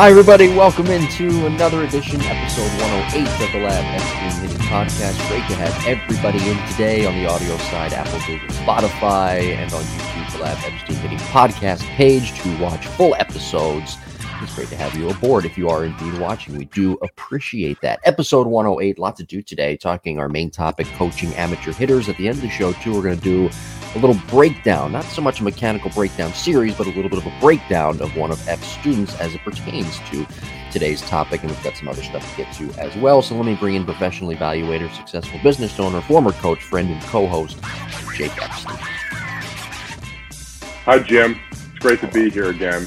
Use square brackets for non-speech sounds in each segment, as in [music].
Hi, everybody. Welcome into another edition, episode 108 of the Lab Epstein Hitting Podcast. Great to have everybody in today on the audio side, Apple, Google, Spotify, and on YouTube, the Lab Epstein Hitting Podcast page to watch full episodes. It's great to have you aboard if you are indeed watching. We do appreciate that. Episode 108, lot to do today, talking our main topic, coaching amateur hitters. At the end of the show, too, we're going to do a little breakdown, not so much a mechanical breakdown series, but a little bit of a breakdown of one of Ep's students as it pertains to today's topic. And we've got some other stuff to get to as well. So let me bring in professional evaluator, successful business owner, former coach, friend, and co host, Jake Epstein. Hi, Jim. It's great to be here again.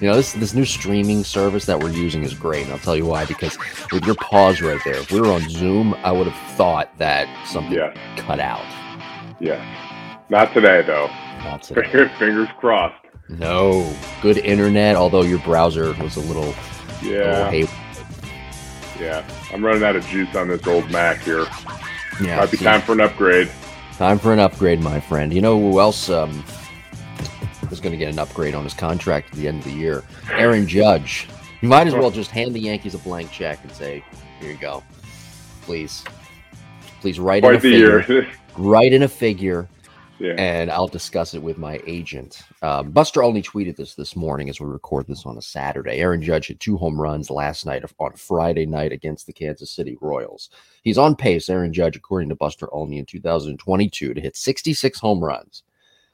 You know, this this new streaming service that we're using is great. And I'll tell you why, because with your pause right there, if we were on Zoom, I would have thought that something Yeah. cut out. Yes. Not today, though. Not today. Fingers, fingers crossed. No. Good internet, although your browser was a little, little Yeah. hay- Yeah. I'm running out of juice on this old Mac here. Yeah, Might be see, time for an upgrade. time for an upgrade, my friend. You know who else um, was going to get an upgrade on his contract at the end of the year? Aaron Judge. You might as well just hand the Yankees a blank check and say, "Here you go, please, please write in a the figure, year. [laughs] write in a figure, yeah. and I'll discuss it with my agent." Um, Buster Olney tweeted this this morning as we record this on a Saturday. Aaron Judge hit two home runs last night on Friday night against the Kansas City Royals. He's on pace, Aaron Judge, according to Buster Olney, in 2022 to hit 66 home runs,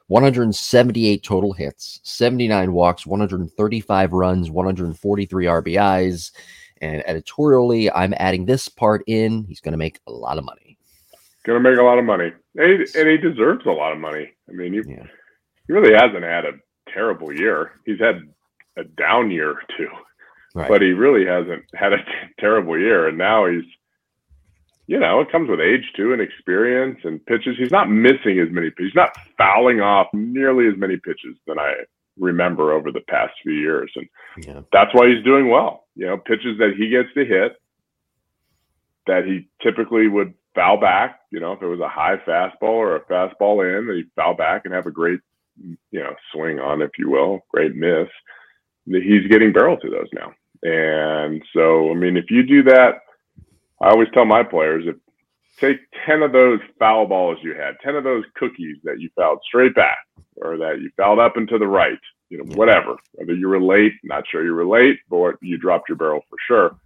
178 total hits, 79 walks, 135 runs, 143 RBIs. And editorially, I'm adding this part in. He's going to make a lot of money. Going to make a lot of money. And he, and he deserves a lot of money. I mean, he, Yeah. he really hasn't had a terrible year. He's had a down year or two, Right. but he really hasn't had a [laughs] terrible year. And now he's, you know, it comes with age too and experience and pitches. He's not missing as many pitches. He's not fouling off nearly as many pitches than I remember over the past few years. And yeah. that's why he's doing well. You know, pitches that he gets to hit that he typically would foul back. You know, if it was a high fastball or a fastball in, that he foul back and have a great, you know, swing on, if you will, great miss. He's getting barrel to those now. And so, I mean, if you do that, I always tell my players if take 10 of those foul balls you had, 10 of those cookies that you fouled straight back or that you fouled up and to the right, you know, whatever, whether you were late, not sure you were late, but you dropped your barrel for sure.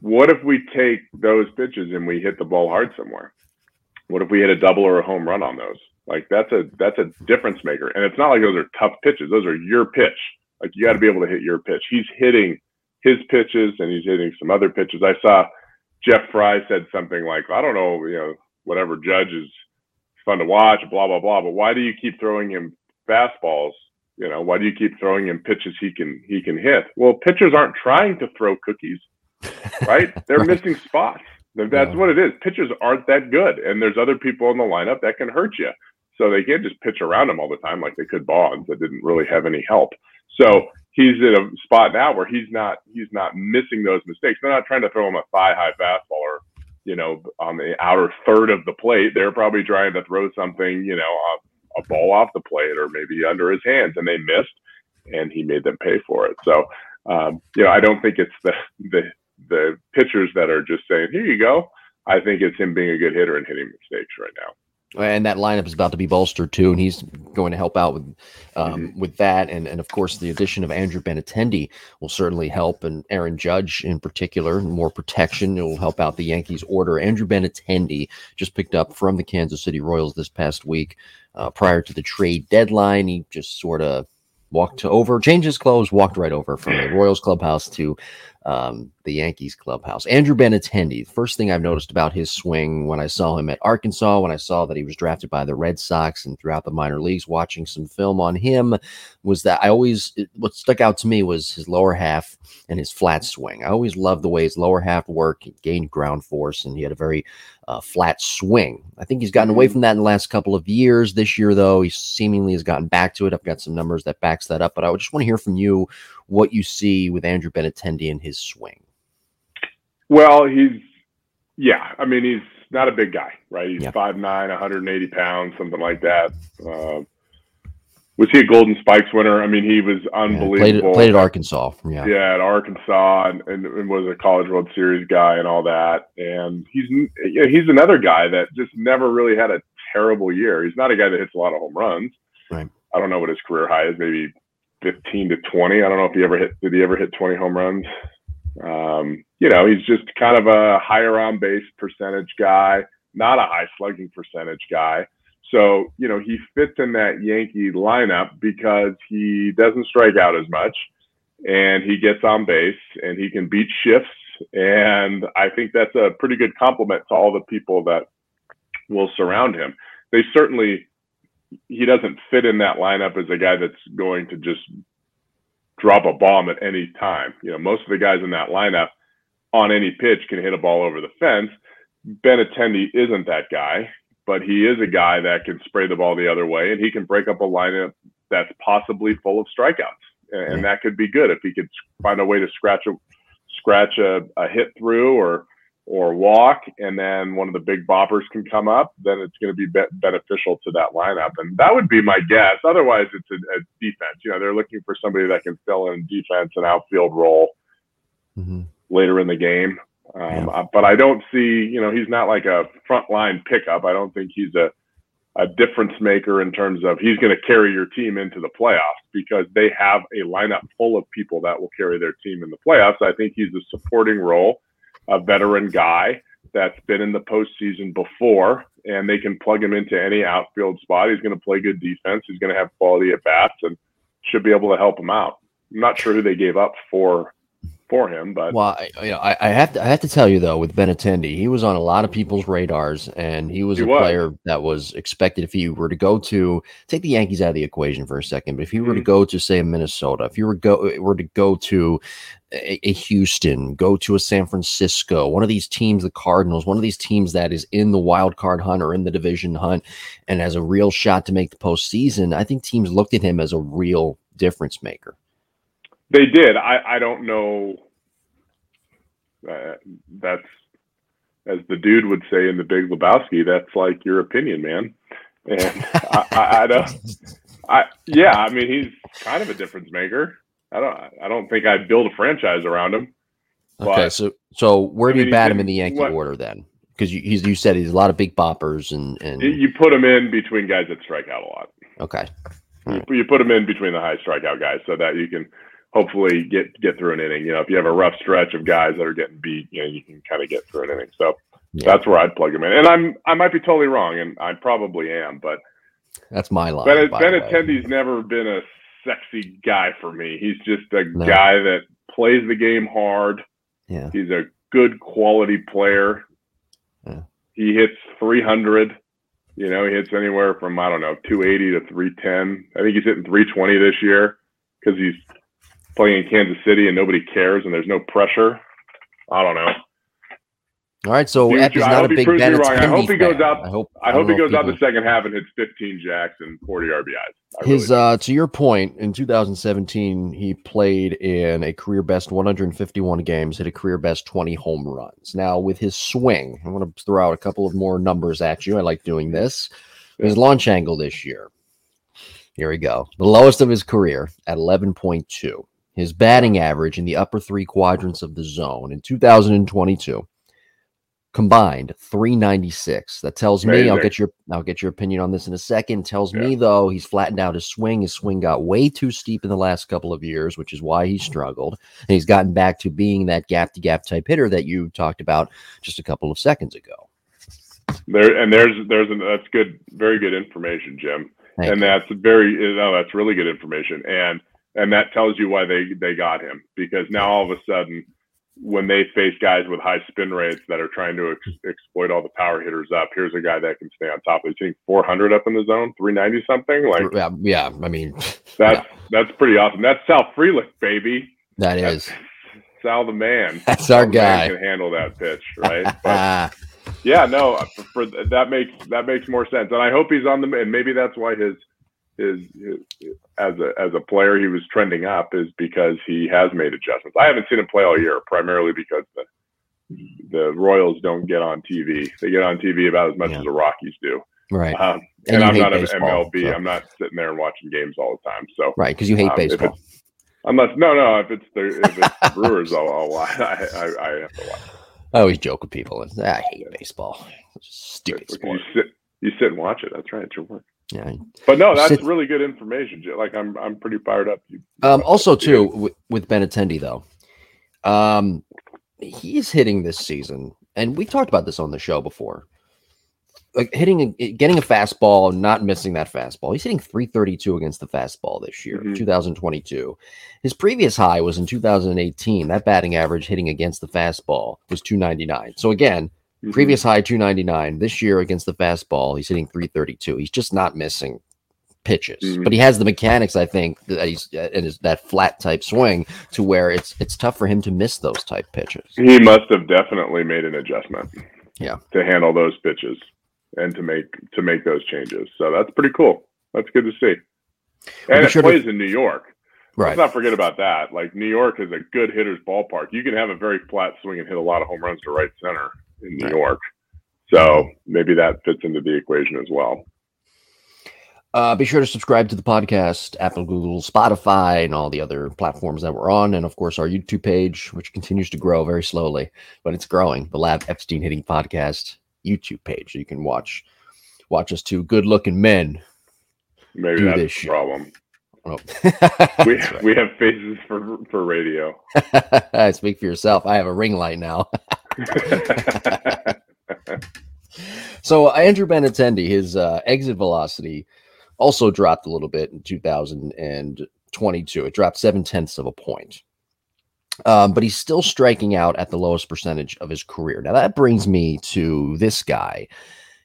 What if we take those pitches and we hit the ball hard somewhere? What if we hit a double or a home run on those? Like that's a that's a difference maker. And it's not like those are tough pitches. Those are your pitch. Like you got to be able to hit your pitch. He's hitting his pitches and he's hitting some other pitches. I saw Jeff Fry said something like, I don't know, you know, whatever judge is fun to watch, blah, blah, blah. But why do you keep throwing him fastballs? You know, why do you keep throwing him pitches he can he can hit? Well, pitchers aren't trying to throw cookies, right? They're Right. missing spots. That's Yeah. what it is. Pitchers aren't that good, and there's other people in the lineup that can hurt you. So they can't just pitch around him all the time like they could Bonds that didn't really have any help. So he's in a spot now where he's not he's not missing those mistakes. They're not trying to throw him a thigh high fastball or you know on the outer third of the plate. They're probably trying to throw something you know a, a ball off the plate or maybe under his hands, and they missed, and he made them pay for it. So um, you know I don't think it's the the the pitchers that are just saying here you go. I think it's him being a good hitter and hitting mistakes right now. and that lineup is about to be bolstered too, and he's going to help out with um, with that, and and of course the addition of Andrew Benintendi will certainly help, and Aaron Judge in particular, more protection. It will help out the Yankees' order. Andrew Benintendi just picked up from the Kansas City Royals this past week, uh, prior to the trade deadline. He just sort of walked over, changed his clothes, walked right over from the Royals clubhouse to um, the Yankees clubhouse. Andrew Benintendi, the first thing I've noticed about his swing when I saw him at Arkansas, when I saw that he was drafted by the Red Sox and throughout the minor leagues, watching some film on him, was that I always, what stuck out to me was his lower half and his flat swing. I always loved the way his lower half worked. He gained ground force and he had a very uh, flat swing. I think he's gotten away from that in the last couple of years. This year, though, he seemingly has gotten back to it. I've got some numbers that backs that up, but I would just want to hear from you what you see with Andrew Benintendi and his swing. Well, he's yeah. I mean, he's not a big guy, right? He's Yeah. five nine, 180 pounds, something like that. Uh, was he a Golden Spikes winner? I mean, he was unbelievable. Yeah, played, played, at Arkansas. Yeah, yeah, at Arkansas, and, and, and, was a College World Series guy and all that. And he's you know, he's another guy that just never really had a terrible year. He's not a guy that hits a lot of home runs. Right. I don't know what his career high is, maybe 15 to 20. I don't know if he ever hit. Did he ever hit 20 home runs? Um, you know, he's just kind of a higher on base percentage guy, not a high slugging percentage guy. So, you know, he fits in that Yankee lineup because he doesn't strike out as much and he gets on base and he can beat shifts. And I think that's a pretty good compliment to all the people that will surround him. They certainly, he doesn't fit in that lineup as a guy that's going to just drop a bomb at any time. You know, most of the guys in that lineup on any pitch can hit a ball over the fence. Benintendi isn't that guy but he is a guy that can spray the ball the other way and he can break up a lineup that's possibly full of strikeouts. And, that could be good if he could find a way to scratch a scratch a, a hit through or or walk, and then one of the big boppers can come up, then it's going to be, be beneficial to that lineup. And that would be my guess. Otherwise, it's a, a defense. You know, they're looking for somebody that can fill in defense and outfield role mm-hmm. later in the game. Um, yeah. But I don't see, you know, he's not like a frontline pickup. I don't think he's a, a difference maker in terms of he's going to carry your team into the playoffs because they have a lineup full of people that will carry their team in the playoffs. I think he's a supporting role, a veteran guy that's been in the postseason before, and they can plug him into any outfield spot. He's going to play good defense. He's going to have quality at bats and should be able to help him out. I'm not sure who they gave up for for him. But well, I, you know, I, I, have to I have to tell you though, with Benintendi, he was on a lot of people's radars, and he was he a was. player that was expected. If he were to go to take the Yankees out of the equation for a second, but if he were mm-hmm. to go to say Minnesota, if you were go were to go to a, a, Houston, go to a San Francisco, one of these teams, the Cardinals, one of these teams that is in the wild card hunt or in the division hunt and has a real shot to make the postseason, I think teams looked at him as a real difference maker. They did. I, I don't know. Uh, that's as the dude would say in the Big Lebowski. That's like your opinion, man. And I, I, I don't. I yeah. I mean, he's kind of a difference maker. I don't. I don't think I'd build a franchise around him. Okay, so so where do you bat him in the Yankee what, order then? Because you he's you said he's a lot of big boppers and and you put him in between guys that strike out a lot. Okay, you, you put him in between the high strikeout guys so that you can hopefully get get through an inning. You know, if you have a rough stretch of guys that are getting beat, you know, you can kind of get through an inning. So yeah. that's where I'd plug him in. And I'm I might be totally wrong, and I probably am, but that's my line. Ben, Benintendi's never been a sexy guy for me. He's just a no. guy that plays the game hard. Yeah, he's a good quality player. Yeah. He hits 300. You know, he hits anywhere from I don't know 280 to 310. I think he's hitting 320 this year because he's playing in Kansas City and nobody cares and there's no pressure. I don't know. All right, so Dude, is not a big bet. I hope he goes out. I hope. I, I hope he goes out the second half and hits 15 jacks and 40 RBIs. I His really uh, to your point, in 2017, he played in a career best 151 games, hit a career best 20 home runs. Now with his swing, I'm going to throw out a couple of more numbers at you. I like doing this. His launch angle this year. Here we go. The lowest of his career at 11.2 his batting average in the upper three quadrants of the zone in 2022 combined 396 that tells me i'll get your i'll get your opinion on this in a second. Tells yeah. me though he's flattened out his swing. His swing got way too steep in the last couple of years which is why he struggled. And he's gotten back to being that gap to gap type hitter that you talked about just a couple of seconds ago. There and there's there's an, that's good very good information jim. Thank and you. that's very no that's really good information. And and that tells you why they they got him because now all of a sudden when they face guys with high spin rates that are trying to ex- exploit all the power hitters up, here's a guy that can stay on top. He's hitting 400 up in the zone, 390 something. Like, yeah, yeah. I mean, [laughs] that's yeah. that's pretty awesome. That's Sal Frelick, baby. That is that's Sal the man. [laughs] That's Sal our guy. Can handle that pitch, right? [laughs] But, yeah, no, for, for, that makes that makes more sense, and I hope he's on the. And maybe that's why his his, as a as a player he was trending up is because he has made adjustments. I haven't seen him play all year, primarily because the the Royals don't get on TV. They get on TV about as much yeah. as the Rockies do. Right. Um, And and, I'm not an MLB. so- I'm not sitting there and watching games all the time. So Right. Because you hate Um, baseball. unless no, no, if it's the if it's the Brewers, I'll, I'll watch. I, I, I have to watch. I always joke with people. and I hate baseball. Stupid You sit, you sit and watch it. That's right. It's your work. Yeah. But no, that's Sit- really good information. Like I'm, I'm pretty fired up. You, Um, also, too, with, with Benintendi, though, um, he's hitting this season, and we talked about this on the show before. Like hitting, a, getting a fastball, not missing that fastball. He's hitting 332 against the fastball this year, Mhm. 2022. His previous high was in 2018. That batting average hitting against the fastball was 299. So again, Mhm. previous high 299. This year against the fastball, he's hitting 332. He's just not missing pitches, Mhm. but he has the mechanics. I think that he's and his that flat type swing to where it's it's tough for him to miss those type pitches. He must have definitely made an adjustment. Yeah. To handle those pitches and to make to make those changes. So that's pretty cool. That's good to see. And it plays in New York. Right. Let's not forget about that. Like New York is a good hitter's ballpark. You can have a very flat swing and hit a lot of home runs to right center in New Right. York. So maybe that fits into the equation as well. Uh, be sure to subscribe to the podcast, Apple, Google, Spotify, and all the other platforms that we're on. And of course, our YouTube page, which continues to grow very slowly, but it's growing. The Lab Epstein Hitting Podcast YouTube page. So You can watch watch us two good looking men. Maybe Do that's this the problem. Oh. [laughs] We right. we have faces for for radio. I [laughs] speak for yourself. I have a ring light now. [laughs] So Andrew Benintendi, his uh, exit velocity also dropped a little bit in 2022. It dropped seven tenths of a point. Um, but he's still striking out at the lowest percentage of his career. Now that brings me to this guy.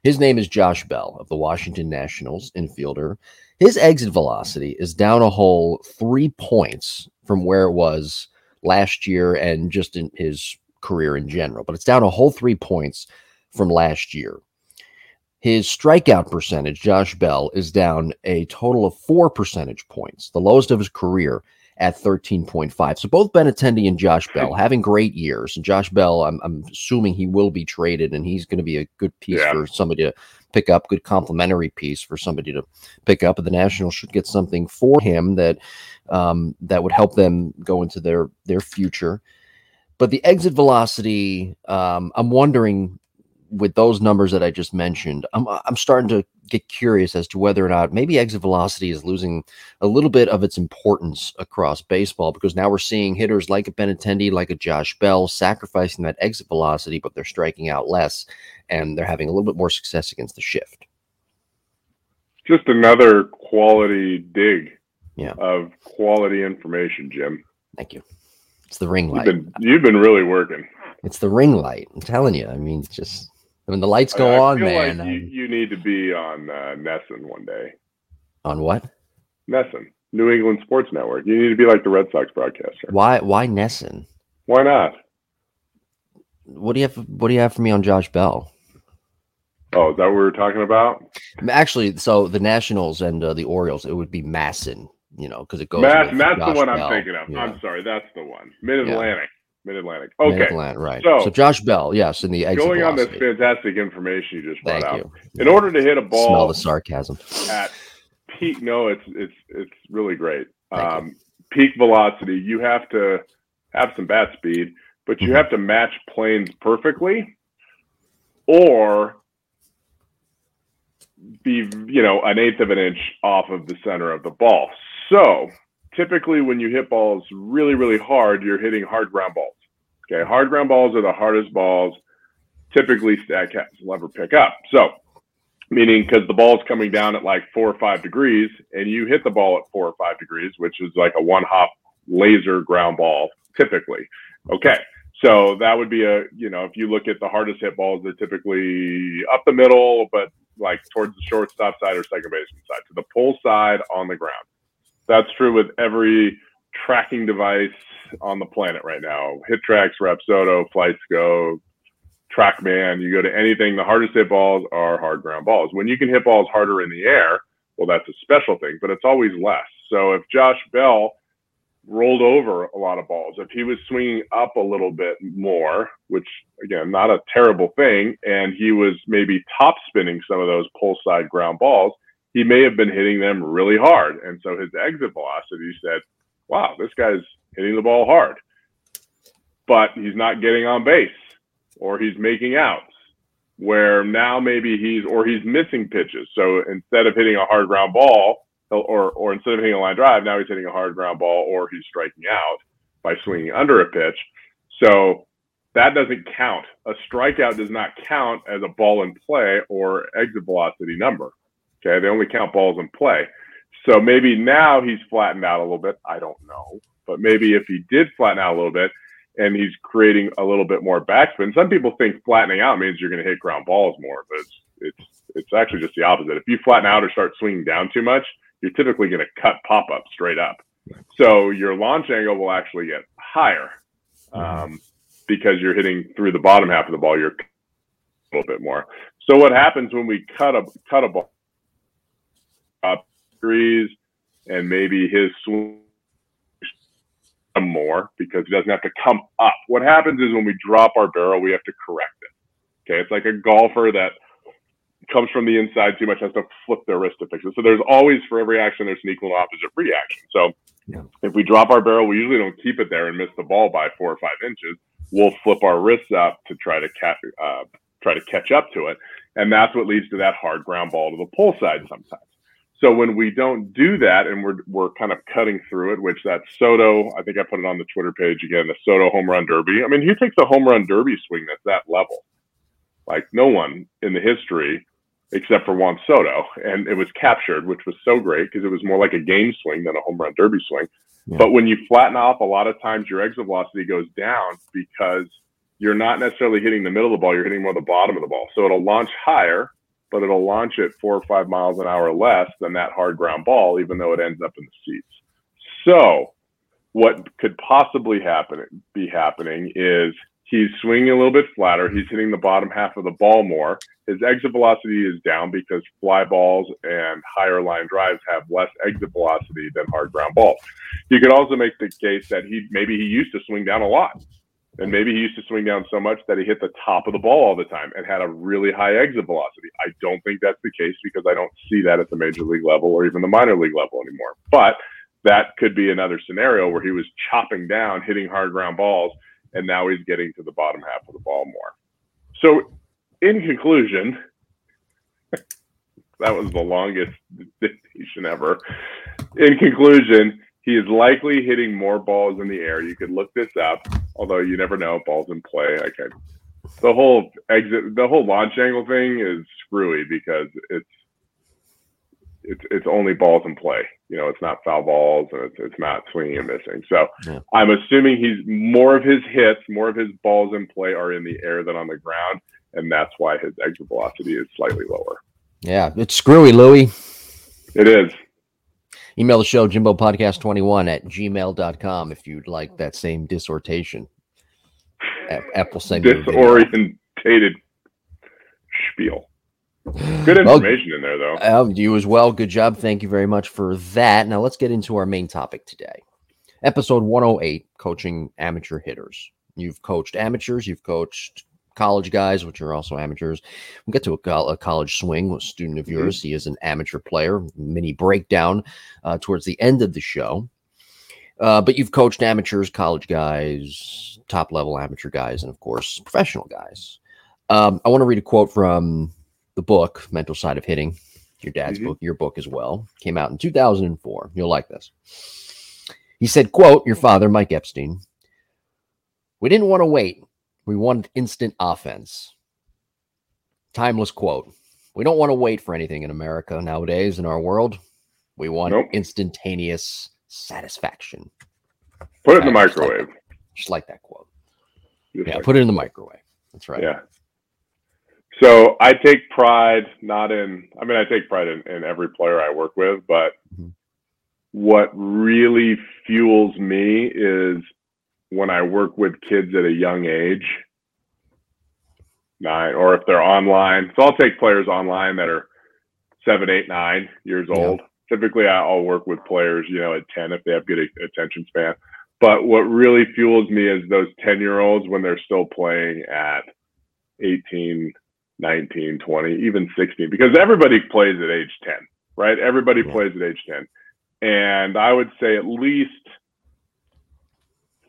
His name is Josh Bell of the Washington Nationals, infielder. His exit velocity is down a whole three points from where it was last year and just in his career in general. But it's down a whole three points from last year. His strikeout percentage, Josh Bell, is down a total of four percentage points, the lowest of his career at 13.5. So both Benintendi and Josh Bell [laughs] having great years. And Josh Bell, I'm, I'm assuming he will be traded and he's going to be a good piece Yeah. for somebody to pick up, good complimentary piece for somebody to pick up. And the Nationals should get something for him that um, that would help them go into their their future. But the exit velocity, um, I'm wondering with those numbers that I just mentioned, I'm I'm starting to get curious as to whether or not maybe exit velocity is losing a little bit of its importance across baseball because now we're seeing hitters like a Benintendi, like a Josh Bell, sacrificing that exit velocity, but they're striking out less and they're having a little bit more success against the shift. Just another quality dig Yeah. of quality information, Jim. Thank you. It's the ring You've light. been you've been really working. It's the ring light. I'm telling you. I mean, it's just when the lights go I- I on, man. Like you, you need to be on uh, NESN one day. on what? NESN, New England Sports Network. You need to be like the Red Sox broadcaster. Why? Why NESN? Why not? What do you have? What do you have for me on Josh Bell? Oh, is that what we were talking about? Actually, so the Nationals and uh, the Orioles, it would be MASN. You know, because it goes. With that's the Josh one I'm thinking of. Yeah. I'm sorry, that's the one. Mid Atlantic. Mid Atlantic. Okay. Mid-Atlantic, right. So, So- Josh Bell, yes, in the exit Going on this fantastic information you just brought Thank out. you. In order to hit a ball, Smell the sarcasm. at peak, no, it's it's it's really great. Um, peak velocity, you have to have some bat speed, but you Mhm. have to match planes perfectly, or be you know an eighth of an inch off of the center of the ball. So typically, when you hit balls really really hard, you're hitting hard ground balls. Okay, hard ground balls are the hardest balls typically Statcast will ever pick up. So meaning because the ball's coming down at like four or five degrees and you hit the ball at four or five degrees, which is like a one hop laser ground ball typically. Okay. So that would be a, you know, if you look at the hardest hit balls, they're typically up the middle, but like towards the shortstop side or second baseman side to the pull side on the ground. That's true with every tracking device on the planet right now. HitTrax, Rapsodo, Flights Go, TrackMan, you go to anything, the hardest hit balls are hard ground balls. When you can hit balls harder in the air, well, that's a special thing, but it's always less. So if Josh Bell rolled over a lot of balls, if he was swinging up a little bit more, which again, not a terrible thing, and he was maybe top spinning some of those pull side ground balls, he may have been hitting them really hard. And so his exit velocity said, wow, this guy's hitting the ball hard, but he's not getting on base or he's making outs where now maybe he's or he's missing pitches. So instead of hitting a hard ground ball, or or instead of hitting a line drive, now he's hitting a hard ground ball or he's striking out by swinging under a pitch. So that doesn't count. A strikeout does not count as a ball in play or exit velocity number. Okay, they only count balls in play. So maybe now he's flattened out a little bit. I don't know, but maybe if he did flatten out a little bit, and he's creating a little bit more backspin. Some people think flattening out means you're going to hit ground balls more, but it's it's it's actually just the opposite. If you flatten out or start swinging down too much, you're typically going to cut pop up straight up. So your launch angle will actually get higher um, because you're hitting through the bottom half of the ball. You're a little bit more. So what happens when we cut a cut a ball up degrees and maybe his swing some more because he doesn't have to come up. What happens is when we drop our barrel, we have to correct it. Okay, it's like a golfer that comes from the inside too much has to flip their wrist to fix it. So there's always for every action there's an equal and opposite reaction. So yeah. if we drop our barrel, we usually don't keep it there and miss the ball by four or five inches. We'll flip our wrists up to try to catch uh, try to catch up to it, and that's what leads to that hard ground ball to the pull side sometimes. So when we don't do that and we're we're kind of cutting through it, which that Soto, I think I put it on the Twitter page again, the Soto home run derby. I mean, who takes a home run derby swing that's that level? Like no one in the history except for Juan Soto, and it was captured, which was so great because it was more like a game swing than a home run derby swing. Yeah. But when you flatten off, a lot of times your exit velocity goes down because you're not necessarily hitting the middle of the ball; you're hitting more the bottom of the ball. So it'll launch higher, but it'll launch at four or five miles an hour less than that hard ground ball, even though it ends up in the seats. So, what could possibly happen be happening is he's swinging a little bit flatter. He's hitting the bottom half of the ball more. His exit velocity is down because fly balls and higher line drives have less exit velocity than hard ground balls. You could also make the case that he maybe he used to swing down a lot. And maybe he used to swing down so much that he hit the top of the ball all the time and had a really high exit velocity. I don't think that's the case because I don't see that at the major league level or even the minor league level anymore. But that could be another scenario where he was chopping down, hitting hard ground balls, and now he's getting to the bottom half of the ball more. So, in conclusion, [laughs] that was the longest dictation ever. In conclusion, he is likely hitting more balls in the air. You could look this up, although you never know. Balls in play. I can. The whole exit, the whole launch angle thing is screwy because it's it's it's only balls in play. You know, it's not foul balls and it's it's not swinging and missing. So yeah. I'm assuming he's more of his hits, more of his balls in play are in the air than on the ground, and that's why his exit velocity is slightly lower. Yeah, it's screwy, Louie. It is. Email the show, Jimbo Podcast 21 at gmail.com if you'd like that same dissertation. Apple send you Disorientated spiel. Good information well, in there, though. Uh, you as well. Good job. Thank you very much for that. Now let's get into our main topic today. Episode 108 Coaching Amateur Hitters. You've coached amateurs, you've coached college guys, which are also amateurs. We'll get to a, a college swing, a student of mm-hmm. yours. He is an amateur player. Mini breakdown uh, towards the end of the show. Uh, but you've coached amateurs, college guys, top level amateur guys, and of course, professional guys. Um, I want to read a quote from the book, Mental Side of Hitting, your dad's mm-hmm. book, your book as well. Came out in 2004. You'll like this. He said, quote, your father, Mike Epstein, we didn't want to wait we want instant offense. Timeless quote. We don't want to wait for anything in America nowadays in our world. We want nope. instantaneous satisfaction. Put it in the microwave. Just like, just like that quote. Just yeah, like put it in the microwave. That's right. Yeah. So I take pride not in, I mean, I take pride in, in every player I work with, but mm-hmm. what really fuels me is when I work with kids at a young age, nine, or if they're online. So I'll take players online that are seven, eight, nine years old. typically I'll work with players, you know, at 10 if they have good attention span. But what really fuels me is those 10 year olds when they're still playing at 18, 19, 20, even 16, because everybody plays at age 10, right? Everybody yeah. plays at age 10. And I would say at least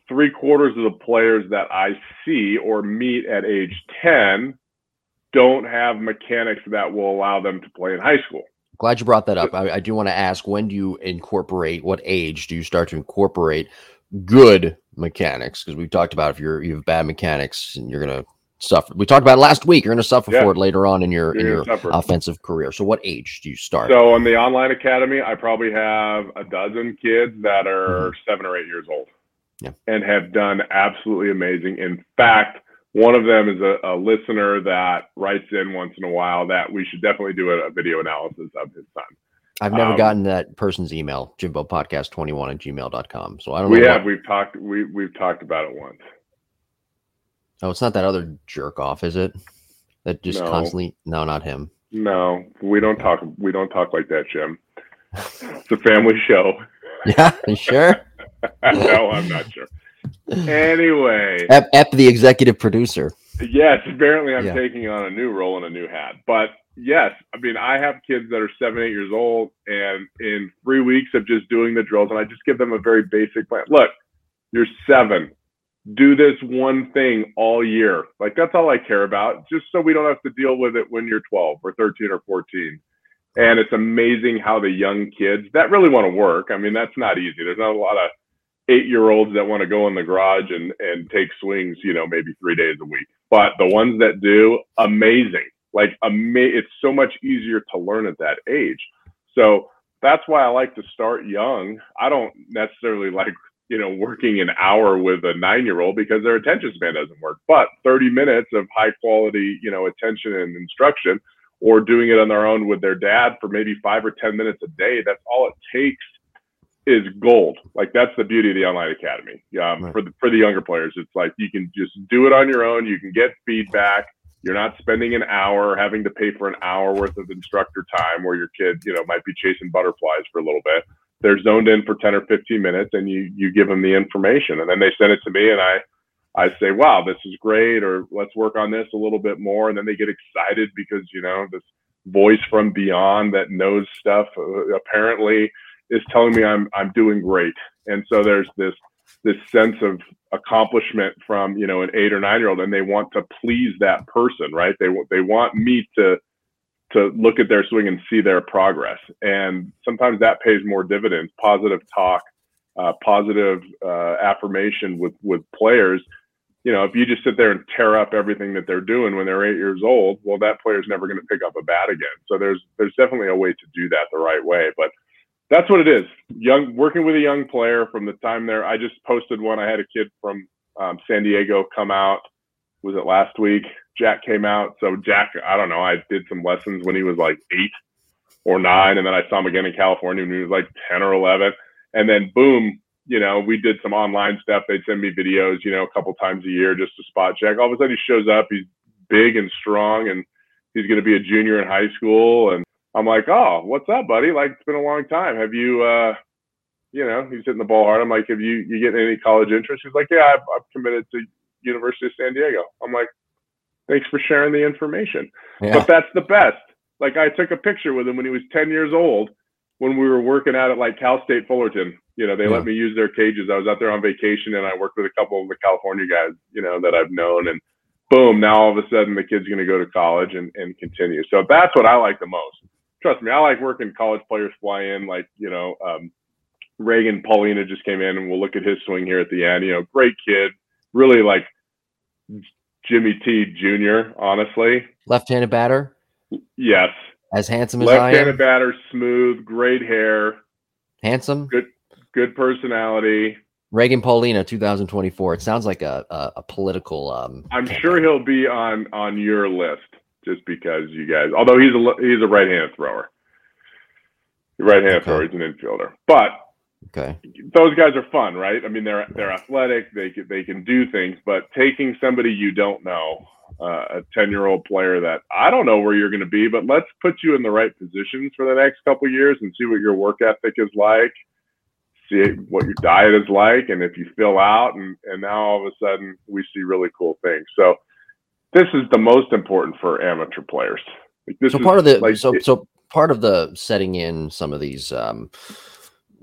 three quarters of the players that I see or meet at age 10 don't have mechanics that will allow them to play in high school. Glad you brought that up. I, I do want to ask when do you incorporate, what age do you start to incorporate good mechanics? Because we've talked about if you're you have bad mechanics and you're going to suffer. We talked about last week. You're going to suffer yeah. for it later on in your you're in your suffer. offensive career. So, what age do you start? So, in the online academy, I probably have a dozen kids that are mm-hmm. seven or eight years old, yeah. and have done absolutely amazing. In fact, one of them is a, a, listener that writes in once in a while that we should definitely do a, a video analysis of his son. I've never um, gotten that person's email, Jimbo podcast 21 at gmail.com. So I don't we know. We have, what... we've talked, we, we've talked about it once. Oh, it's not that other jerk off, is it? That just no. constantly, no, not him. No, we don't talk, we don't talk like that, Jim. It's a family show. [laughs] Yeah, sure? [laughs] no, I'm not sure anyway, Ep, Ep, the executive producer. Yes, apparently I'm yeah. taking on a new role and a new hat. But yes, I mean I have kids that are seven, eight years old, and in three weeks of just doing the drills, and I just give them a very basic plan. Look, you're seven. Do this one thing all year. Like that's all I care about, just so we don't have to deal with it when you're 12 or 13 or 14. And it's amazing how the young kids that really want to work. I mean, that's not easy. There's not a lot of eight year olds that want to go in the garage and, and take swings, you know, maybe three days a week. But the ones that do, amazing. Like, ama- it's so much easier to learn at that age. So that's why I like to start young. I don't necessarily like, you know, working an hour with a nine year old because their attention span doesn't work. But 30 minutes of high quality, you know, attention and instruction or doing it on their own with their dad for maybe five or 10 minutes a day, that's all it takes is gold. Like that's the beauty of the online academy. Um, right. For the for the younger players, it's like you can just do it on your own. You can get feedback. You're not spending an hour having to pay for an hour worth of instructor time where your kid, you know, might be chasing butterflies for a little bit. They're zoned in for 10 or 15 minutes and you you give them the information and then they send it to me and I I say, "Wow, this is great," or "Let's work on this a little bit more," and then they get excited because you know this voice from beyond that knows stuff uh, apparently is telling me I'm I'm doing great. And so there's this this sense of accomplishment from you know an eight or nine year old, and they want to please that person, right? They they want me to to look at their swing and see their progress, and sometimes that pays more dividends. Positive talk, uh, positive uh, affirmation with with players. You know, if you just sit there and tear up everything that they're doing when they're eight years old, well, that player's never going to pick up a bat again. So there's there's definitely a way to do that the right way, but that's what it is. Young working with a young player from the time there. I just posted one. I had a kid from um, San Diego come out. Was it last week? Jack came out. So Jack, I don't know. I did some lessons when he was like eight or nine, and then I saw him again in California when he was like ten or eleven. And then boom, you know, we did some online stuff. They'd send me videos, you know, a couple times a year just to spot check. All of a sudden, he shows up. He's big and strong, and he's going to be a junior in high school, and I'm like, oh, what's up, buddy? Like, it's been a long time. Have you, uh, you know, he's hitting the ball hard. I'm like, have you, you getting any college interest? He's like, yeah, I've, I've committed to University of San Diego. I'm like, thanks for sharing the information. Yeah. But that's the best. Like, I took a picture with him when he was 10 years old when we were working out at like Cal State Fullerton. You know, they yeah. let me use their cages. I was out there on vacation and I worked with a couple of the California guys, you know, that I've known. And boom, now all of a sudden the kid's going to go to college and, and continue. So that's what I like the most trust me, I like working college players fly in. Like you know, um, Reagan Paulina just came in, and we'll look at his swing here at the end. You know, great kid, really like Jimmy T Jr. Honestly, left-handed batter. Yes, as handsome as left-handed batter, smooth, great hair, handsome, good, good personality. Reagan Paulina, 2024. It sounds like a a, a political. Um, I'm campaign. sure he'll be on on your list just because you guys. Although he's a he's a right-handed thrower, right-handed okay. thrower. He's an infielder, but okay, those guys are fun, right? I mean, they're they're athletic. They can, they can do things, but taking somebody you don't know uh, a 10 year old player that I don't know where you're going to be, but let's put you in the right positions for the next couple years and see what your work ethic is like, see what your diet is like, and if you fill out. And, and now all of a sudden we see really cool things. So this is the most important for amateur players. Like so part of the like, so so part of the setting in some of these um,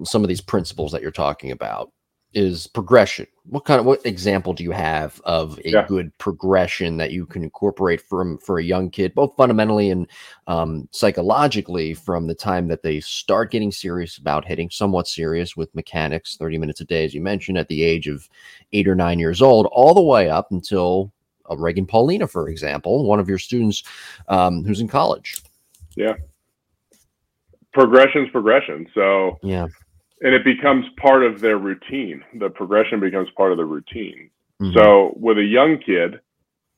some of these principles that you're talking about is progression. What kind of what example do you have of a yeah. good progression that you can incorporate from for a young kid, both fundamentally and um, psychologically, from the time that they start getting serious about hitting, somewhat serious with mechanics, thirty minutes a day, as you mentioned, at the age of eight or nine years old, all the way up until uh, Reagan Paulina, for example, one of your students um, who's in college. Yeah, progression's progression. So yeah and it becomes part of their routine. The progression becomes part of the routine. Mm-hmm. So with a young kid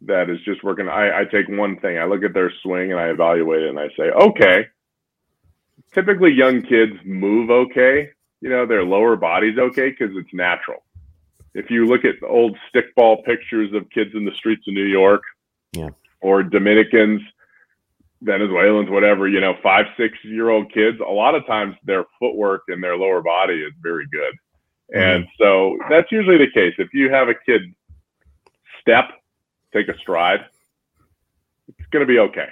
that is just working, I, I take one thing. I look at their swing and I evaluate it and I say, okay. Typically, young kids move okay. You know, their lower body's okay because it's natural. If you look at old stickball pictures of kids in the streets of New York, yeah, or Dominicans, Venezuelans, whatever, you know, five, six year old kids, a lot of times their footwork and their lower body is very good. Mm-hmm. And so that's usually the case. If you have a kid step, take a stride, it's going to be okay.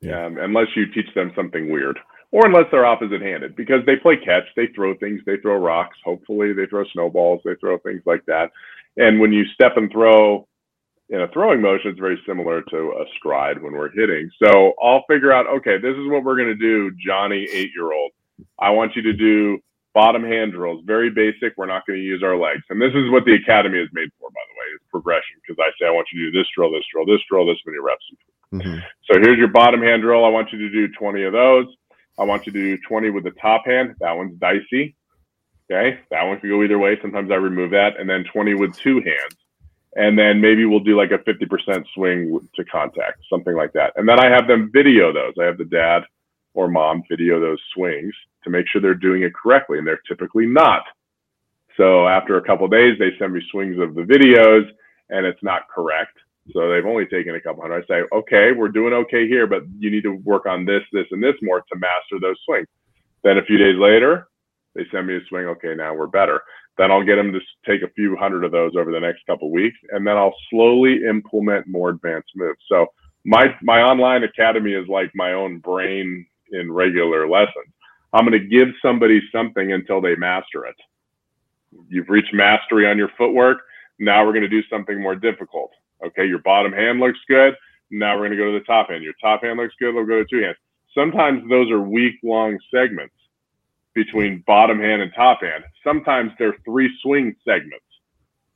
Yeah. Um, unless you teach them something weird or unless they're opposite handed because they play catch, they throw things, they throw rocks, hopefully they throw snowballs, they throw things like that. And when you step and throw in a throwing motion, it's very similar to a stride when we're hitting. So I'll figure out, okay, this is what we're going to do, Johnny, eight year old. I want you to do bottom hand drills, very basic. We're not going to use our legs. And this is what the academy is made for, by the way, is progression. Because I say, I want you to do this drill, this drill, this drill, this many reps. Mm-hmm. So here's your bottom hand drill. I want you to do 20 of those. I want you to do 20 with the top hand. That one's dicey. Okay. That one can go either way. Sometimes I remove that. And then 20 with two hands and then maybe we'll do like a 50% swing to contact, something like that. And then I have them video those. I have the dad or mom video those swings to make sure they're doing it correctly, and they're typically not. So after a couple days, they send me swings of the videos, and it's not correct. So they've only taken a couple hundred. I say, okay, we're doing okay here, but you need to work on this, this, and this more to master those swings. Then a few days later, they send me a swing. Okay, now we're better. Then I'll get them to take a few hundred of those over the next couple weeks, and then I'll slowly implement more advanced moves. So my my online academy is like my own brain in regular lessons. I'm going to give somebody something until they master it. You've reached mastery on your footwork. Now we're going to do something more difficult. Okay, your bottom hand looks good. Now we're going to go to the top hand. Your top hand looks good. We'll go to two hands. Sometimes those are week long segments between bottom hand and top hand. Sometimes they're three swing segments.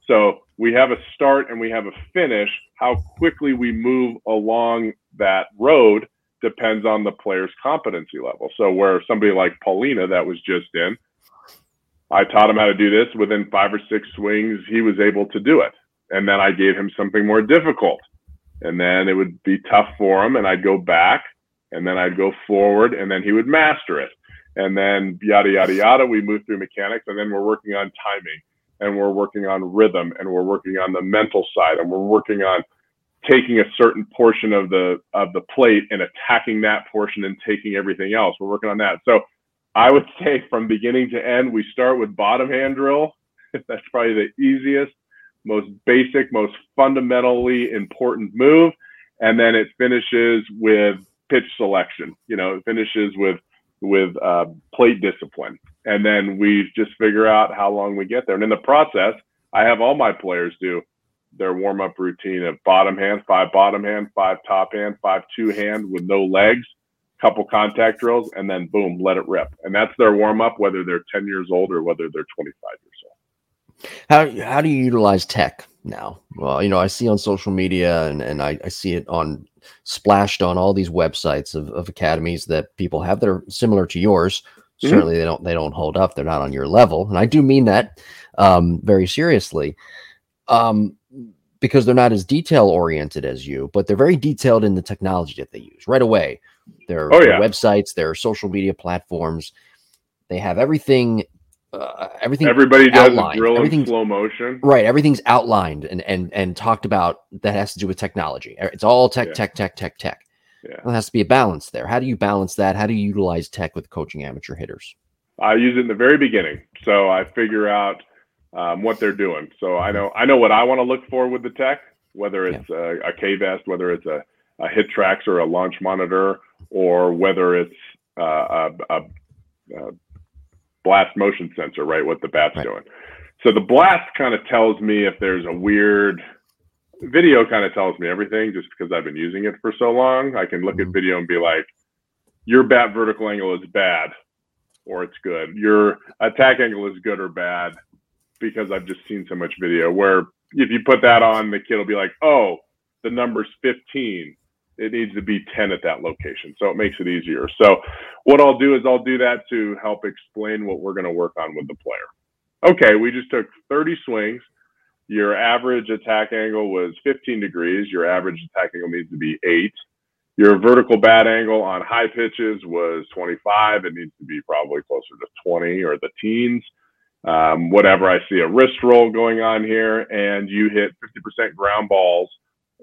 So we have a start and we have a finish. How quickly we move along that road depends on the player's competency level. So where somebody like Paulina that was just in, I taught him how to do this within five or six swings. He was able to do it. And then I gave him something more difficult. And then it would be tough for him. And I'd go back and then I'd go forward and then he would master it and then yada yada yada. We move through mechanics, and then we're working on timing, and we're working on rhythm, and we're working on the mental side, and we're working on taking a certain portion of the of the plate and attacking that portion and taking everything else. We're working on that. So I would [laughs] say from beginning to end, we start with bottom hand drill. [laughs] That's probably the easiest, most basic, most fundamentally important move. And then it finishes with pitch selection. You know, it finishes with with uh, plate discipline. And then we just figure out how long we get there. And in the process, I have all my players do their warm up routine of bottom hand, five bottom hand, five top hand, five two hand with no legs, couple contact drills, and then boom, let it rip. And that's their warm up, whether they're 10 years old or whether they're 25 years. How, how do you utilize tech now? Well, you know, I see on social media and, and I, I see it on splashed on all these websites of, of academies that people have that are similar to yours. Mm-hmm. Certainly, they don't they don't hold up. They're not on your level, and I do mean that um, very seriously, um, because they're not as detail oriented as you, but they're very detailed in the technology that they use right away. Their, oh, yeah. their websites, their social media platforms, they have everything uh, everything. Everybody does a drill in slow motion. Right. Everything's outlined and and and talked about that has to do with technology. It's all tech, yeah. tech, tech, tech, tech. Yeah. There has to be a balance there. How do you balance that? How do you utilize tech with coaching amateur hitters? I use it in the very beginning, so I figure out um, what they're doing. So I know I know what I want to look for with the tech, whether it's yeah. a, a K vest, whether it's a, a HitTrax or a launch monitor, or whether it's uh, a, a, blast motion sensor, right? What the bat's right. doing. So the blast kind of tells me if there's a weird video kind of tells me everything just because I've been using it for so long. I can look mm-hmm. at video and be like, your bat vertical angle is bad or it's good. Your attack angle is good or bad because I've just seen so much video where if you put that on, the kid will be like, oh, the number's 15. It needs to be 10 at that location. So it makes it easier. So what I'll do is I'll do that to help explain what we're going to work on with the player. Okay, we just took 30 swings your average attack angle was 15 degrees. Your average attack angle needs to be eight. Your vertical bat angle on high pitches was 25. It needs to be probably closer to 20 or the teens. Um, whatever. I see a wrist roll going on here, and you hit 50% ground balls,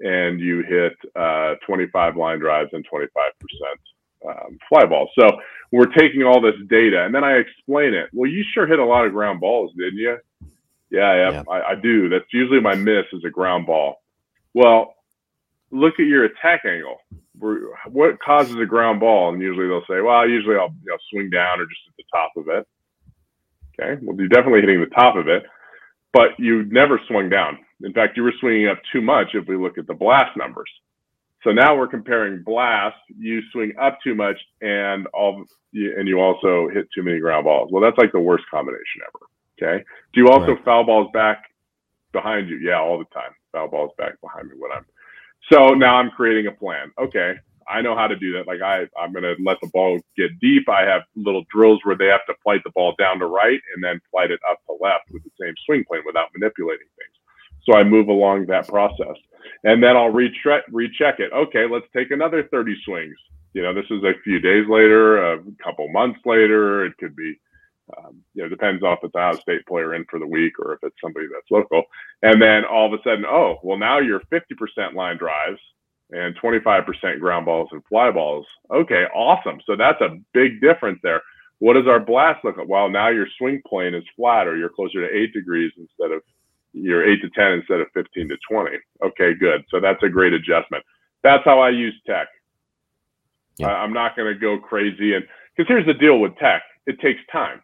and you hit uh, 25 line drives and 25% um, fly balls. So we're taking all this data, and then I explain it. Well, you sure hit a lot of ground balls, didn't you? Yeah, yeah, yeah. I, I do. That's usually my miss is a ground ball. Well, look at your attack angle. What causes a ground ball? And usually they'll say, well, usually I'll you know, swing down or just at the top of it. Okay. Well, you're definitely hitting the top of it, but you never swung down. In fact, you were swinging up too much if we look at the blast numbers. So now we're comparing blast. You swing up too much, and all, and you also hit too many ground balls. Well, that's like the worst combination ever. Okay. Do you also right. foul balls back behind you? Yeah, all the time. Foul balls back behind me when I'm. So now I'm creating a plan. Okay, I know how to do that. Like I, I'm going to let the ball get deep. I have little drills where they have to flight the ball down to right and then flight it up to left with the same swing plane without manipulating things. So I move along that process, and then I'll recheck recheck it. Okay, let's take another 30 swings. You know, this is a few days later, a couple months later. It could be um, you know, depends off if it's out of state player in for the week or if it's somebody that's local. And then all of a sudden, oh, well, now you're 50% line drives and 25% ground balls and fly balls. Okay, awesome. So that's a big difference there. What does our blast look like? Well, now your swing plane is flat or you're closer to eight degrees instead of you're eight to 10 instead of 15 to 20. Okay, good. So that's a great adjustment. That's how I use tech. Yeah. I'm not going to go crazy. And because here's the deal with tech, it takes time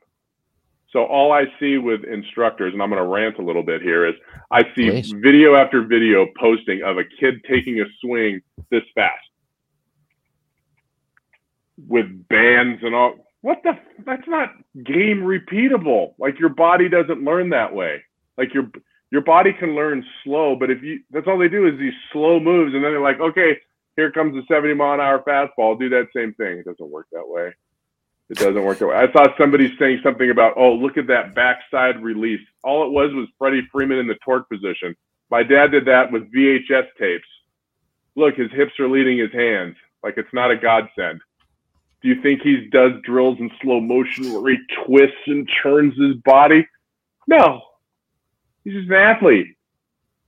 so all I see with instructors, and I'm going to rant a little bit here, is I see Please. video after video posting of a kid taking a swing this fast with bands and all. What the? That's not game repeatable. Like your body doesn't learn that way. Like your your body can learn slow, but if you that's all they do is these slow moves, and then they're like, okay, here comes a 70 mile an hour fastball. Do that same thing. It doesn't work that way. It doesn't work that way. I saw somebody saying something about, oh, look at that backside release. All it was was Freddie Freeman in the torque position. My dad did that with VHS tapes. Look, his hips are leading his hands. Like it's not a godsend. Do you think he does drills in slow motion where he twists and turns his body? No. He's just an athlete.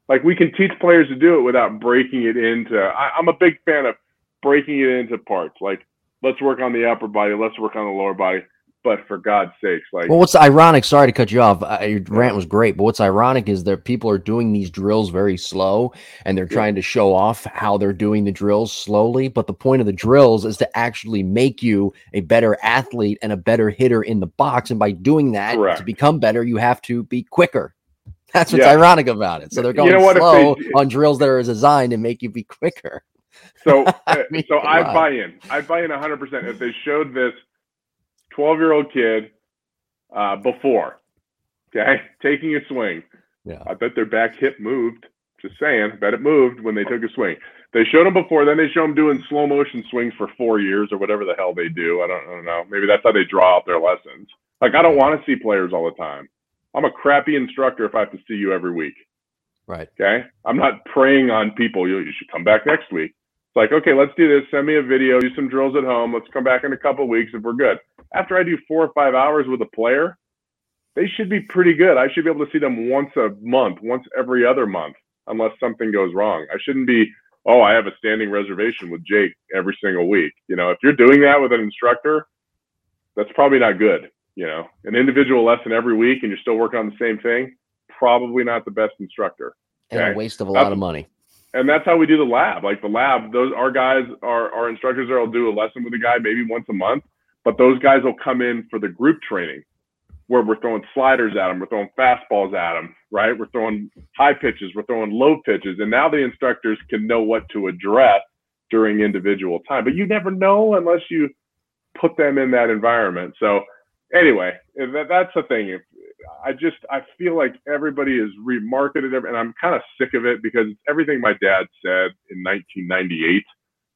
Like we can teach players to do it without breaking it into. I, I'm a big fan of breaking it into parts. Like let's work on the upper body, let's work on the lower body. But for God's sakes, like well, what's ironic? Sorry to cut you off. Uh, your rant was great, but what's ironic is that people are doing these drills very slow, and they're trying to show off how they're doing the drills slowly. But the point of the drills is to actually make you a better athlete and a better hitter in the box. And by doing that, Correct. to become better, you have to be quicker. [laughs] That's what's yeah. ironic about it. So they're going you know slow they, on drills that are designed to make you be quicker. So, [laughs] uh, so I buy in. I buy in 100. percent If they showed this 12 year old kid uh, before, okay, [laughs] taking a swing, yeah, I bet their back hip moved. Just saying, I bet it moved when they took a swing. They showed them before, then they show them doing slow motion swings for four years or whatever the hell they do. I don't, I don't know. Maybe that's how they draw out their lessons. Like I don't want to see players all the time. I'm a crappy instructor if I have to see you every week. Right. Okay. I'm not preying on people. You, you should come back next week It's like, okay, let's do this. Send me a video, do some drills at home. Let's come back in a couple weeks if we're good. After I do four or five hours with a player, they should be pretty good. I should be able to see them once a month, once every other month, unless something goes wrong. I shouldn't be, oh, I have a standing reservation with Jake every single week. You know, if you're doing that with an instructor, that's probably not good. You know, an individual lesson every week and you're still working on the same thing, probably not the best instructor. Okay? And a waste of a that's, lot of money. And that's how we do the lab. Like the lab, those our guys, our our instructors there will do a lesson with a guy maybe once a month, but those guys will come in for the group training where we're throwing sliders at them, we're throwing fastballs at them, right? We're throwing high pitches, we're throwing low pitches, and now the instructors can know what to address during individual time. But you never know unless you put them in that environment. So anyway, that, that's the thing. If, I just I feel like everybody is remarketed, and I'm kind of sick of it because it's everything my dad said in 1998,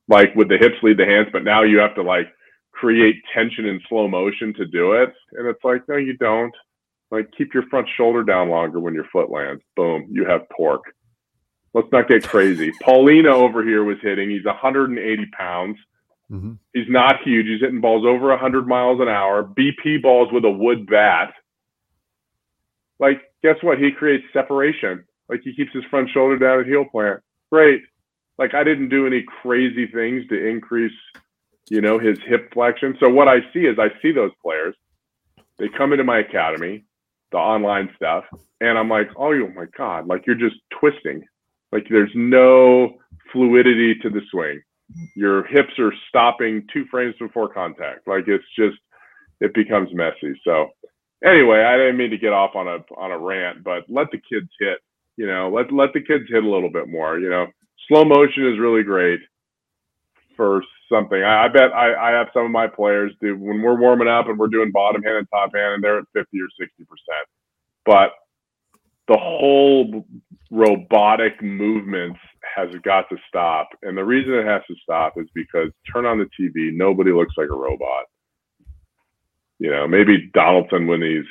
like with the hips lead the hands, but now you have to like create tension in slow motion to do it. And it's like, no, you don't. Like, keep your front shoulder down longer when your foot lands. Boom, you have torque. Let's not get crazy. [laughs] Paulina over here was hitting. He's 180 pounds. Mm-hmm. He's not huge. He's hitting balls over 100 miles an hour. BP balls with a wood bat. Like, guess what? He creates separation. Like, he keeps his front shoulder down at heel plant. Great. Like, I didn't do any crazy things to increase you know, his hip flexion. So what I see is I see those players. They come into my academy, the online stuff, and I'm like, oh my god, like you're just twisting. Like there's no fluidity to the swing. Your hips are stopping two frames before contact. Like it's just it becomes messy. So anyway, I didn't mean to get off on a on a rant, but let the kids hit. You know, let let the kids hit a little bit more. You know, slow motion is really great for something. I, I bet I, I, have some of my players do when we're warming up and we're doing bottom hand and top hand, and they're at 50 or 60 percent. But the whole robotic movements has got to stop, and the reason it has to stop is because turn on the TV, nobody looks like a robot. You know, maybe Donaldson when he's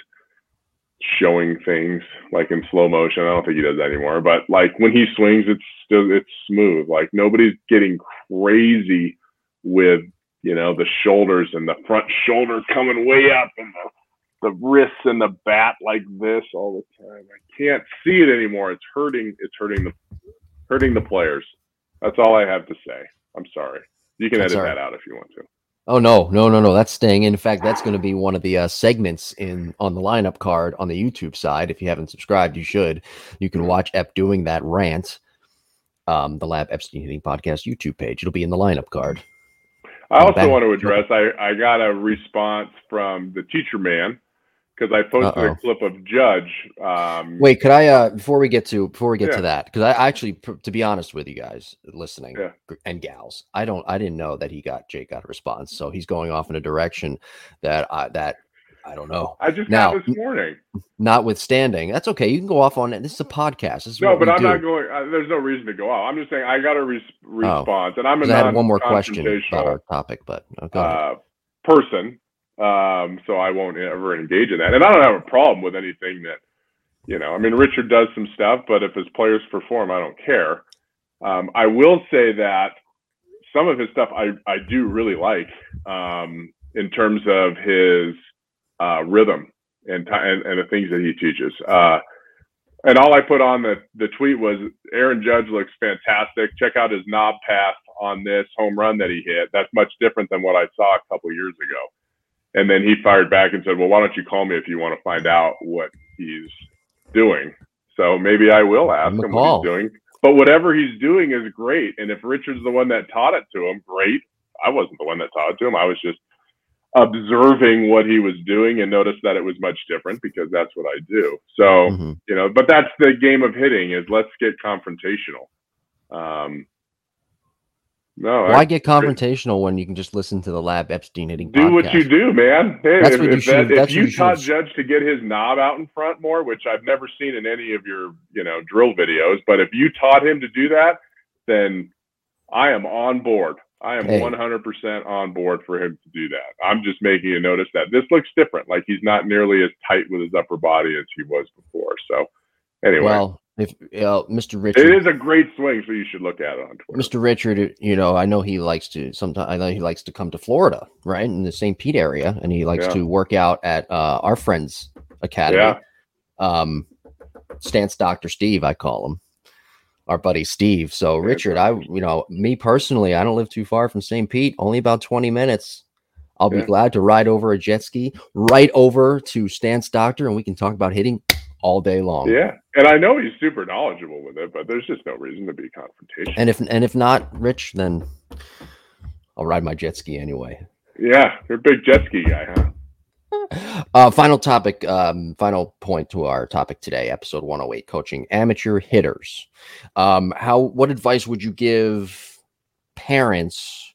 showing things like in slow motion. I don't think he does that anymore. But like when he swings, it's still it's smooth. Like nobody's getting crazy with you know the shoulders and the front shoulder coming way up and the the wrists and the bat like this all the time. I can't see it anymore. It's hurting. It's hurting the hurting the players. That's all I have to say. I'm sorry. You can edit that out if you want to. Oh no, no, no, no! That's staying. In fact, that's going to be one of the uh, segments in on the lineup card on the YouTube side. If you haven't subscribed, you should. You can watch Ep doing that rant. Um, the Lab Epstein Hitting Podcast YouTube page. It'll be in the lineup card. I also back. want to address. I I got a response from the teacher man because I posted Uh-oh. a clip of Judge. Um, Wait, could I uh before we get to before we get yeah. to that because I actually to be honest with you guys listening yeah. and gals, I don't I didn't know that he got Jake got a response, so he's going off in a direction that I that I don't know. I just now this morning. Notwithstanding, that's okay. You can go off on it. This is a podcast. This is no, but I'm do. not going. Uh, there's no reason to go off. I'm just saying I got a res- oh. response, oh, and I'm a I had one more question about our topic, but uh, person um, so I won't ever engage in that. And I don't have a problem with anything that, you know, I mean, Richard does some stuff, but if his players perform, I don't care. Um, I will say that some of his stuff I, I do really like um, in terms of his uh, rhythm and, t- and, and the things that he teaches. Uh, and all I put on the, the tweet was Aaron Judge looks fantastic. Check out his knob path on this home run that he hit. That's much different than what I saw a couple years ago. And then he fired back and said, "Well, why don't you call me if you want to find out what he's doing?" So maybe I will ask him what he's doing. But whatever he's doing is great. And if Richard's the one that taught it to him, great. I wasn't the one that taught it to him. I was just observing what he was doing and noticed that it was much different because that's what I do. So, mm-hmm. you know, but that's the game of hitting is let's get confrontational. Um, no, why get confrontational when you can just listen to the Lab Epstein hitting? Do podcast? what you do, man. Hey, that's if, what you if, should, that, if you, you taught Judge to get his knob out in front more, which I've never seen in any of your you know drill videos, but if you taught him to do that, then I am on board. I am hey. 100% on board for him to do that. I'm just making a notice that this looks different. Like he's not nearly as tight with his upper body as he was before. So, anyway. Well, if uh, Mr. Richard, it is a great swing, so you should look at it on Twitter. Mr. Richard, you know, I know he likes to. Sometimes I know he likes to come to Florida, right in the St. Pete area, and he likes yeah. to work out at uh, our friend's Academy. Yeah. Um, Stance Doctor Steve, I call him, our buddy Steve. So Richard, I you know me personally, I don't live too far from St. Pete, only about twenty minutes. I'll yeah. be glad to ride over a jet ski right over to Stance Doctor, and we can talk about hitting all day long. Yeah, and I know he's super knowledgeable with it, but there's just no reason to be confrontational. And if and if not, Rich, then I'll ride my jet ski anyway. Yeah, you're a big jet ski guy, huh? [laughs] Uh, final topic, um, final point to our topic today, episode 108, coaching amateur hitters. Um, how, what advice would you give parents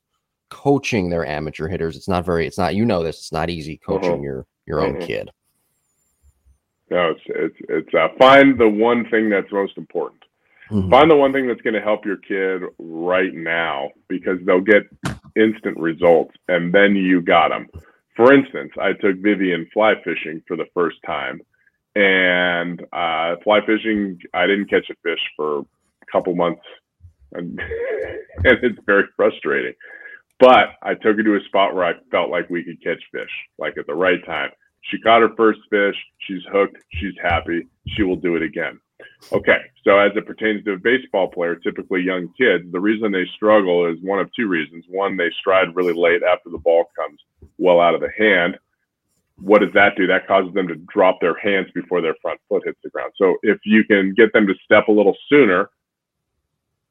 coaching their amateur hitters? It's not very, it's not, you know, this, it's not easy coaching uh-huh. your, your own uh-huh. kid. No, it's, it's, it's, uh, find the one thing that's most important. Mm-hmm. Find the one thing that's going to help your kid right now because they'll get instant results and then you got them for instance, I took Vivian fly fishing for the first time, and uh, fly fishing, I didn't catch a fish for a couple months, and, [laughs] and it's very frustrating. But I took her to a spot where I felt like we could catch fish, like at the right time. She caught her first fish. She's hooked. She's happy. She will do it again. Okay, so as it pertains to a baseball player, typically young kids, the reason they struggle is one of two reasons. One, they stride really late after the ball comes well out of the hand. What does that do? That causes them to drop their hands before their front foot hits the ground. So if you can get them to step a little sooner,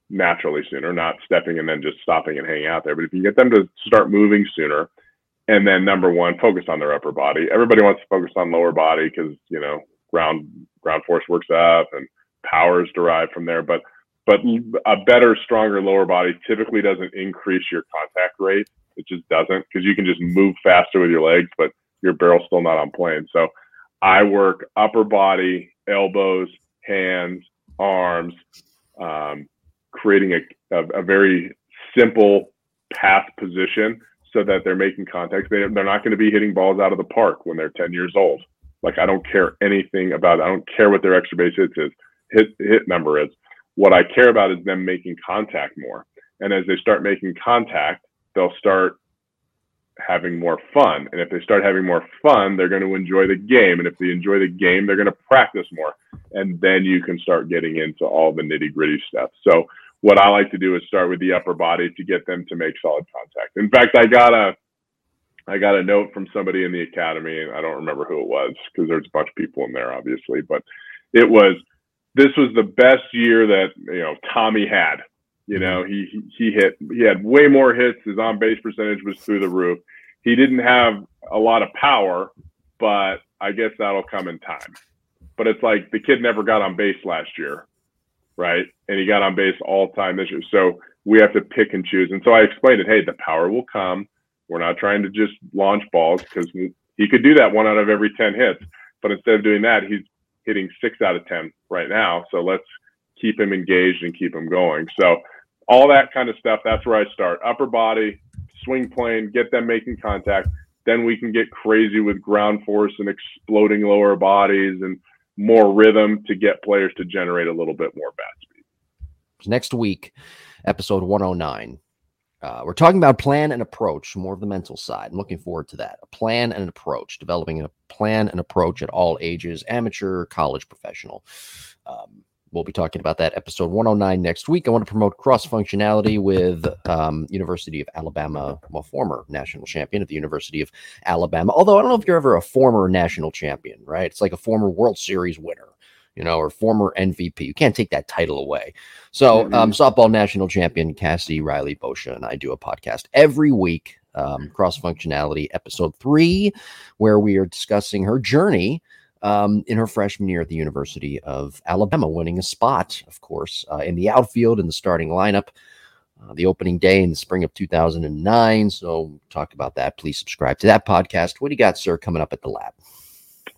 naturally sooner, not stepping and then just stopping and hanging out there, but if you get them to start moving sooner, and then number one, focus on their upper body. Everybody wants to focus on lower body because you know ground ground force works up and power is derived from there. But but a better, stronger lower body typically doesn't increase your contact rate. It just doesn't because you can just move faster with your legs, but your barrel's still not on plane. So I work upper body, elbows, hands, arms, um, creating a, a, a, very simple path position so that they're making contact. They, they're not going to be hitting balls out of the park when they're 10 years old. Like I don't care anything about. It. I don't care what their extra base hits is hit hit number is. What I care about is them making contact more. And as they start making contact, they'll start having more fun. And if they start having more fun, they're going to enjoy the game. And if they enjoy the game, they're going to practice more. And then you can start getting into all the nitty gritty stuff. So what I like to do is start with the upper body to get them to make solid contact. In fact, I got a I got a note from somebody in the academy, and I don't remember who it was because there's a bunch of people in there, obviously, but it was this was the best year that you know Tommy had. You know, he he hit he had way more hits. His on base percentage was through the roof. He didn't have a lot of power, but I guess that'll come in time. But it's like the kid never got on base last year, right? And he got on base all time this year. So we have to pick and choose. And so I explained it. Hey, the power will come we're not trying to just launch balls because he could do that one out of every 10 hits. But instead of doing that, he's hitting six out of 10 right now. So let's keep him engaged and keep him going. So all that kind of stuff, that's where I start. Upper body, swing plane, get them making contact. Then we can get crazy with ground force and exploding lower bodies and more rhythm to get players to generate a little bit more bat speed. Next week, episode 109 uh, we're talking about plan and approach, more of the mental side. I'm looking forward to that. A plan and an approach, developing a plan and approach at all ages, amateur, college, professional. Um, we'll be talking about that episode 109 next week. I want to promote cross functionality with um, University of Alabama, well, former national champion at the University of Alabama. Although I don't know if you're ever a former national champion, right? It's like a former World Series winner you know, or former MVP. You can't take that title away. So, um, softball national champion Cassie Reilly-Boccia and I do a podcast every week, um, cross functionality episode three, where we are discussing her journey um, in her freshman year at the University of Alabama, winning a spot, of course, uh, in the outfield in the starting lineup. Uh, the opening day in the spring of 2009. So, talk about that. Please subscribe to that podcast. What do you got, sir, coming up at the lab?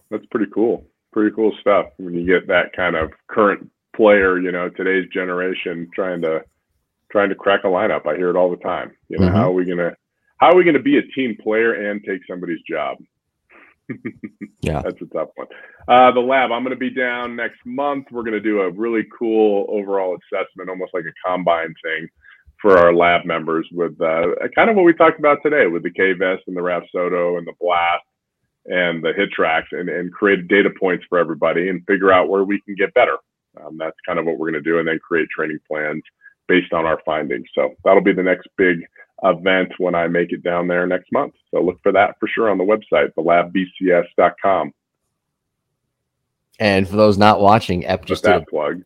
That's pretty cool pretty cool stuff when you get that kind of current player, you know, today's generation trying to trying to crack a lineup. I hear it all the time. You know, mm-hmm. how are we gonna how are we gonna be a team player and take somebody's job? Yeah, [laughs] that's a tough one. Uh, the lab. I'm gonna be down next month. We're gonna do a really cool overall assessment, almost like a combine thing for our lab members with uh, kind of what we talked about today with the K vest and the Rapsodo and the blast and the HitTrax and, and create data points for everybody and figure out where we can get better. Um, that's kind of what we're going to do, and then create training plans based on our findings. So that'll be the next big event when I make it down there next month. So look for that for sure on the website, thelabbcs.com. And for those not watching, Ep just did a plug.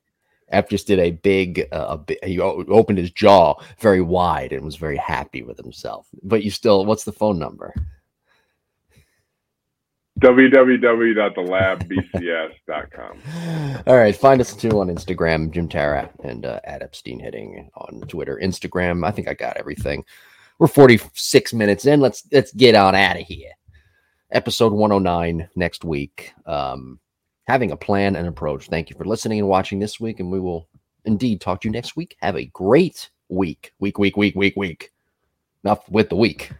Ep just did a big, uh, a he opened his jaw very wide and was very happy with himself. But you still, what's the phone number? www.thelabbcs.com. [sighs] All right, find us too on Instagram, Jim Tara, and uh, at Epstein Hitting on Twitter, Instagram. I think I got everything. We're 46 minutes in. Let's let's get on out of here. Episode 109 next week. Um, having a plan and approach. Thank you for listening and watching this week, and we will indeed talk to you next week. Have a great week. Week, week, week, week, week. Enough with the week.